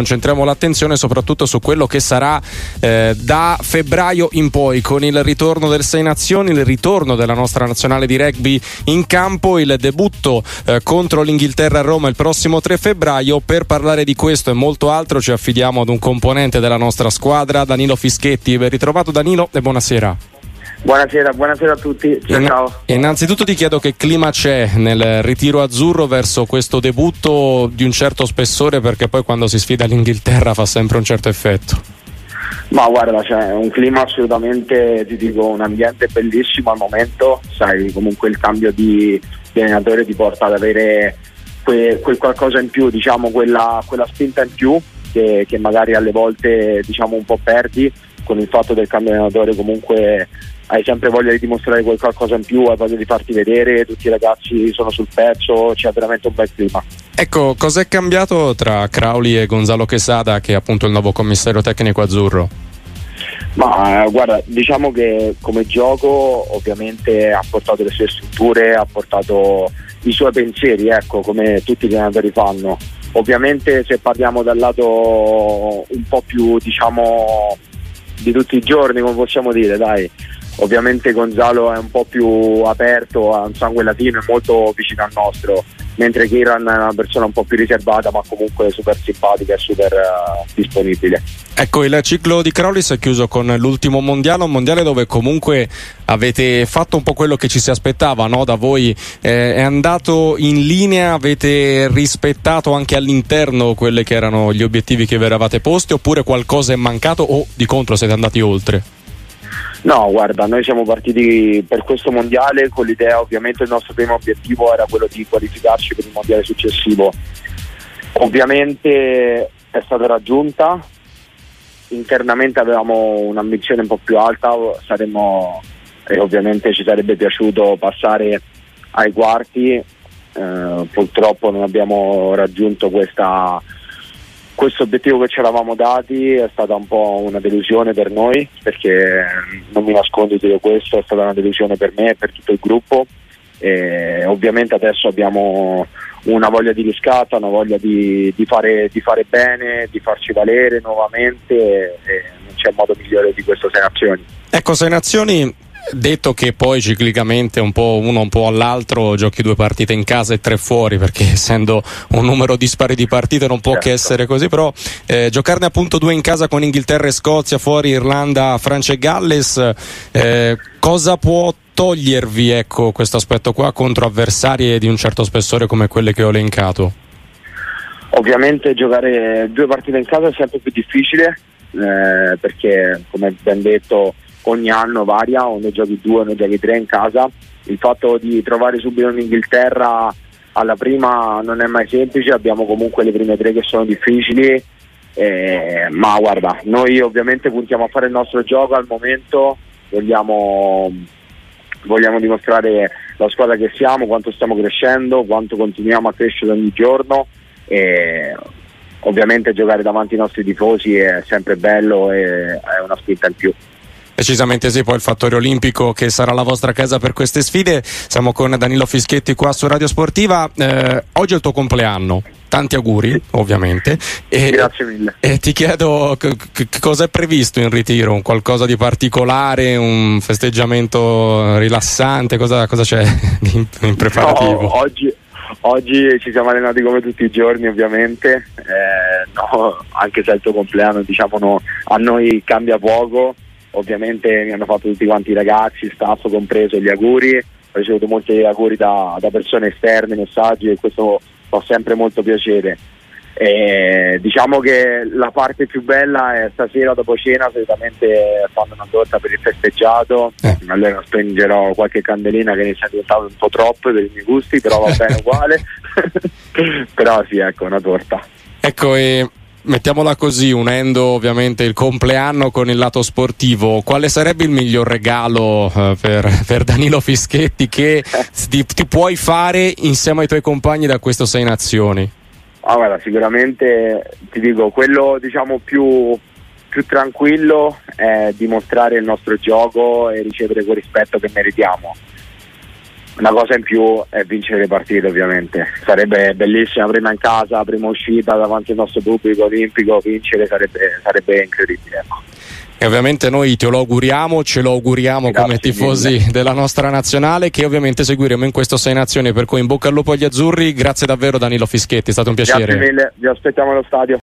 concentriamo l'attenzione soprattutto su quello che sarà eh, da febbraio in poi con il ritorno del Sei Nazioni, il ritorno della nostra nazionale di rugby in campo, il debutto eh, contro l'Inghilterra a Roma il prossimo 3 febbraio. Per parlare di questo e molto altro ci affidiamo ad un componente della nostra squadra, Danilo Fischetti. Ben ritrovato Danilo e buonasera. Buonasera, buonasera a tutti. Ciao, ciao. Innanzitutto ti chiedo che clima c'è nel ritiro azzurro verso questo debutto di un certo spessore perché poi quando si sfida l'Inghilterra fa sempre un certo effetto. Ma guarda, c'è un clima assolutamente, ti dico, un ambiente bellissimo al momento, sai, comunque il cambio di, di allenatore ti porta ad avere quel, quel, qualcosa in più, diciamo quella, quella spinta in più che, che magari alle volte diciamo un po' perdi con il fatto del cambio allenatore comunque hai sempre voglia di dimostrare qualcosa in più, hai voglia di farti vedere, tutti i ragazzi sono sul pezzo, c'è veramente un bel clima. Ecco, cos'è cambiato tra Crowley e Gonzalo Quesada, che è appunto il nuovo commissario tecnico azzurro? Ma guarda, diciamo che come gioco ovviamente ha portato le sue strutture, ha portato i suoi pensieri, ecco, come tutti gli allenatori fanno. Ovviamente se parliamo dal lato un po' più diciamo di tutti i giorni, come possiamo dire, dai, ovviamente Gonzalo è un po' più aperto, ha un sangue latino, è molto vicino al nostro, mentre Kiran è una persona un po' più riservata ma comunque super simpatica e super uh, disponibile. Ecco, il ciclo di Crowley si è chiuso con l'ultimo mondiale, un mondiale dove comunque avete fatto un po' quello che ci si aspettava no? da voi, eh, è andato in linea, avete rispettato anche all'interno quelli che erano gli obiettivi che vi eravate posti oppure qualcosa è mancato o di contro siete andati oltre? No, guarda, noi siamo partiti per questo mondiale con l'idea, ovviamente il nostro primo obiettivo era quello di qualificarci per il mondiale successivo. Ovviamente è stata raggiunta, internamente avevamo un'ambizione un po' più alta, saremmo, e ovviamente ci sarebbe piaciuto passare ai quarti, eh, purtroppo non abbiamo raggiunto questa questo obiettivo che ci eravamo dati è stata un po' una delusione per noi perché non mi nascondo di questo, è stata una delusione per me e per tutto il gruppo e ovviamente adesso abbiamo una voglia di riscatto, una voglia di, di, fare, di fare, bene, di farci valere nuovamente e non c'è modo migliore di questo Sei Nazioni. Ecco, Sei Nazioni detto che poi ciclicamente un po' uno un po' all'altro giochi due partite in casa e tre fuori perché essendo un numero dispari di partite non può certo. che essere così però eh, giocarne appunto due in casa con Inghilterra e Scozia fuori Irlanda, Francia e Galles eh, cosa può togliervi ecco, questo aspetto qua contro avversarie di un certo spessore come quelle che ho elencato? Ovviamente giocare due partite in casa è sempre più difficile eh, perché come ben detto ogni anno varia, o ne giochi due o ne giochi tre in casa. Il fatto di trovare subito in Inghilterra alla prima non è mai semplice, abbiamo comunque le prime tre che sono difficili, eh, ma guarda, noi ovviamente puntiamo a fare il nostro gioco al momento, vogliamo, vogliamo dimostrare la squadra che siamo, quanto stiamo crescendo, quanto continuiamo a crescere ogni giorno e ovviamente giocare davanti ai nostri tifosi è sempre bello e è una spinta in più. Decisamente sì, poi il fattore olimpico che sarà la vostra casa per queste sfide. Siamo con Danilo Fischetti qua su Radio Sportiva. Eh, oggi è il tuo compleanno. Tanti auguri, ovviamente. E, Grazie mille. E ti chiedo c- c- cosa è previsto in ritiro? Un qualcosa di particolare? Un festeggiamento rilassante? Cosa, cosa c'è in, in preparativo? No, oggi, Oggi ci siamo allenati come tutti i giorni ovviamente, eh, no, anche se è il tuo compleanno diciamo no, a noi cambia poco, ovviamente mi hanno fatto tutti quanti i ragazzi, staff compreso gli auguri, ho ricevuto molti auguri da, da persone esterne, messaggi e questo fa sempre molto piacere. E diciamo che la parte più bella è stasera dopo cena solitamente fanno una torta per il festeggiato eh. allora spengerò qualche candelina che inizia a diventare un po' troppo per i miei gusti però va bene uguale però sì ecco una torta ecco e mettiamola così, unendo ovviamente il compleanno con il lato sportivo, quale sarebbe il miglior regalo eh, per, per, Danilo Fischetti che ti, ti, puoi fare insieme ai tuoi compagni da questo Sei Nazioni? Ah, guarda, sicuramente ti dico, quello diciamo più, più tranquillo è dimostrare il nostro gioco e ricevere quel rispetto che meritiamo. Una cosa in più è vincere le partite ovviamente. Sarebbe bellissima prima in casa, prima uscita davanti al nostro pubblico olimpico, vincere sarebbe, sarebbe incredibile. Ecco. E ovviamente noi te lo auguriamo, ce lo auguriamo Grazie come tifosi mille. della nostra nazionale che ovviamente seguiremo in questo Sei Nazioni, per cui in bocca al lupo agli azzurri, grazie davvero Danilo Fischetti, è stato un piacere. Grazie mille, vi aspettiamo allo stadio.